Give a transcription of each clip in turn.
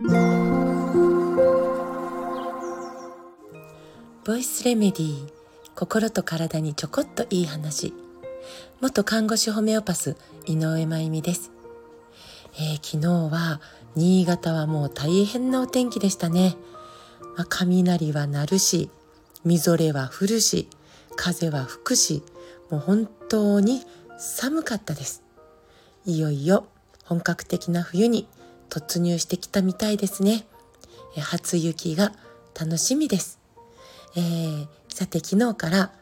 ボイスレメディー心と体にちょこっといい話。元看護師ホメオパス井上真由美です、えー、昨日は新潟はもう大変なお天気でしたね、まあ、雷は鳴るしみぞれは降るし風は吹くしもう本当に寒かったです。いよいよ本格的な冬に突入してきたみたいですね初雪が楽しみです、えー、さて昨日から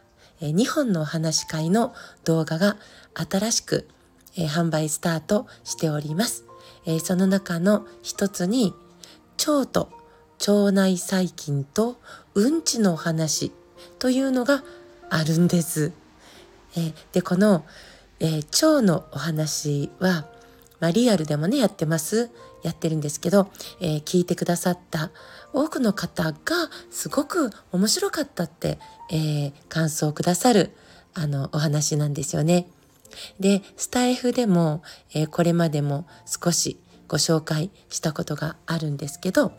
2本のお話し会の動画が新しく販売スタートしております。その中の一つに腸と腸内細菌とうんちのお話というのがあるんです。で、この腸のお話は、まあ、リアルでもねやってますやってるんですけど、えー、聞いてくださった多くの方がすごく面白かったって、えー、感想をくださるあのお話なんですよね。で、スタイフでも、えー、これまでも少しご紹介したことがあるんですけど、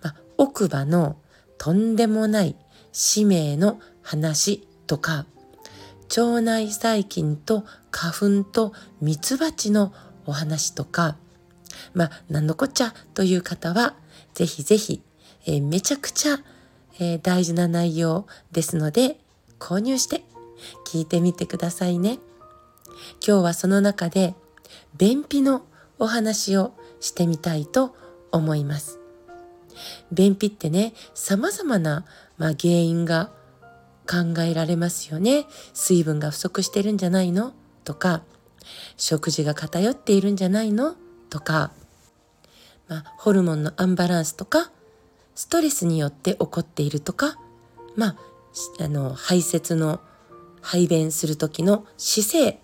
まあ、奥歯のとんでもない使命の話とか、腸内細菌と花粉とミツバチのお話とか、まあ、なんのこっちゃという方は、ぜひぜひ、えー、めちゃくちゃ、えー、大事な内容ですので、購入して聞いてみてくださいね。今日はその中で、便秘のお話をしてみたいと思います。便秘ってね、様々な、まあ、原因が考えられますよね。水分が不足してるんじゃないの？とか、食事が偏っているんじゃないの？とか、まあ、ホルモンのアンバランスとか、ストレスによって起こっているとか、まあ、あの、排泄の排便する時の姿勢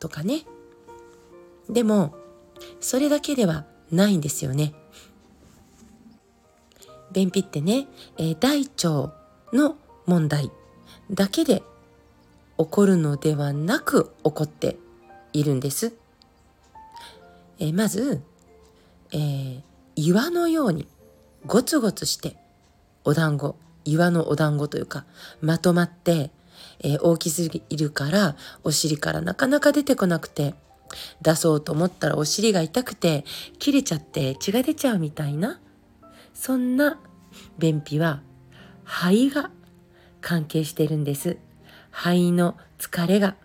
とかね。でも、それだけではないんですよね。便秘ってね、え、大腸の問題だけで起こるのではなく起こっているんです。えー、まず、えー、岩のようにゴツゴツしてお団子岩のお団子というかまとまって、えー、大きすぎるからお尻からなかなか出てこなくて出そうと思ったらお尻が痛くて切れちゃって血が出ちゃうみたいなそんな便秘は肺が関係してるんです肺の疲れが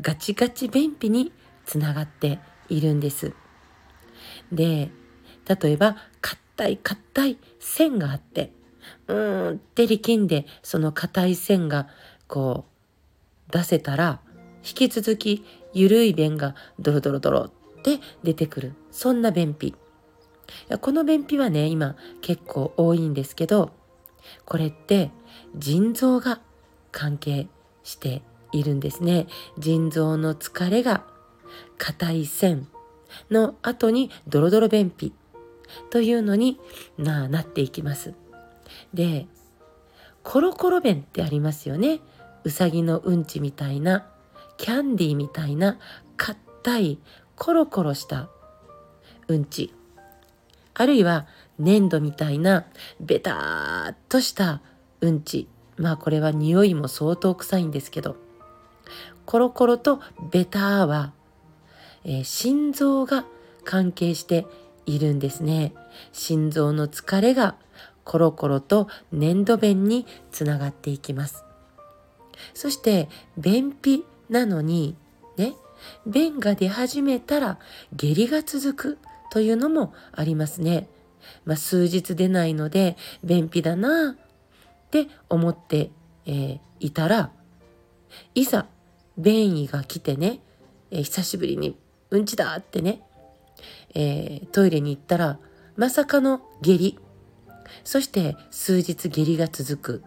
ガチガチ便秘につながっているんです。で、例えば、硬い硬い線があって、うーんって力んで、その硬い線がこう出せたら、引き続き緩い便がドロドロドロって出てくる。そんな便秘。この便秘はね、今結構多いんですけど、これって腎臓が関係しているんですね。腎臓の疲れが硬い線の後にドロドロ便秘というのにななっていきます。で、コロコロ便ってありますよね。うさぎのうんちみたいな、キャンディーみたいな、硬い、コロコロしたうんち。あるいは粘土みたいな、ベターっとしたうんち。まあこれは匂いも相当臭いんですけど、コロコロとベターは、えー、心臓が関係しているんですね。心臓の疲れがコロコロと粘土便につながっていきます。そして便秘なのにね、便が出始めたら下痢が続くというのもありますね。まあ、数日出ないので便秘だなって思って、えー、いたらいざ便意が来てね、えー、久しぶりにうんちだってね、えー、トイレに行ったらまさかの下痢。そして数日下痢が続く。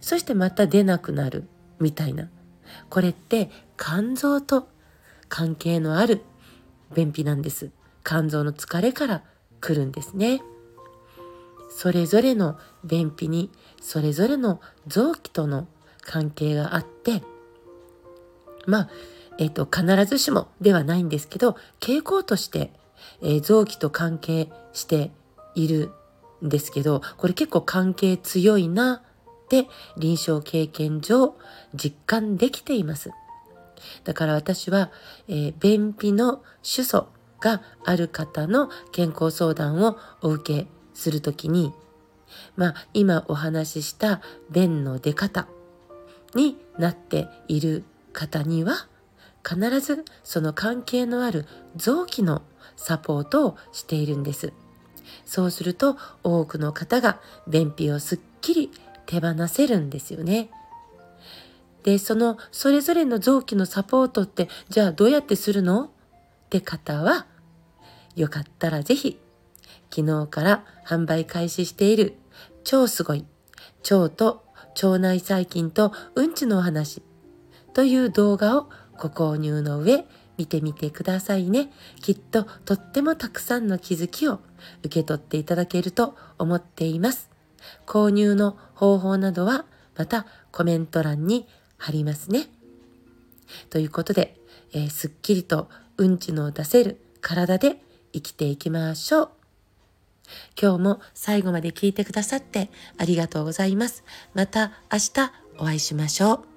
そしてまた出なくなる。みたいな。これって肝臓と関係のある便秘なんです。肝臓の疲れから来るんですね。それぞれの便秘にそれぞれの臓器との関係があって。まあ、えっ、と、必ずしもではないんですけど、傾向としてえー、臓器と関係しているんですけど、これ結構関係強いなって臨床経験上実感できています。だから私は、えー、便秘の主訴がある方の健康相談をお受けするときに、まあ今お話しした便の出方になっている方には必ずその関係のある臓器のサポートをしているんです。そうすると多くの方が便秘をすっきり手放せるんですよね。で、そのそれぞれの臓器のサポートってじゃあどうやってするの？って方はよかったらぜひ昨日から販売開始している超すごい腸と腸内細菌とうんちのお話という動画をご購入の上見てみてくださいね。きっととってもたくさんの気づきを受け取っていただけると思っています。購入の方法などはまたコメント欄に貼りますね。ということで、えー、すっきりとうんちの出せる体で生きていきましょう。今日も最後まで聞いてくださってありがとうございます。また明日お会いしましょう。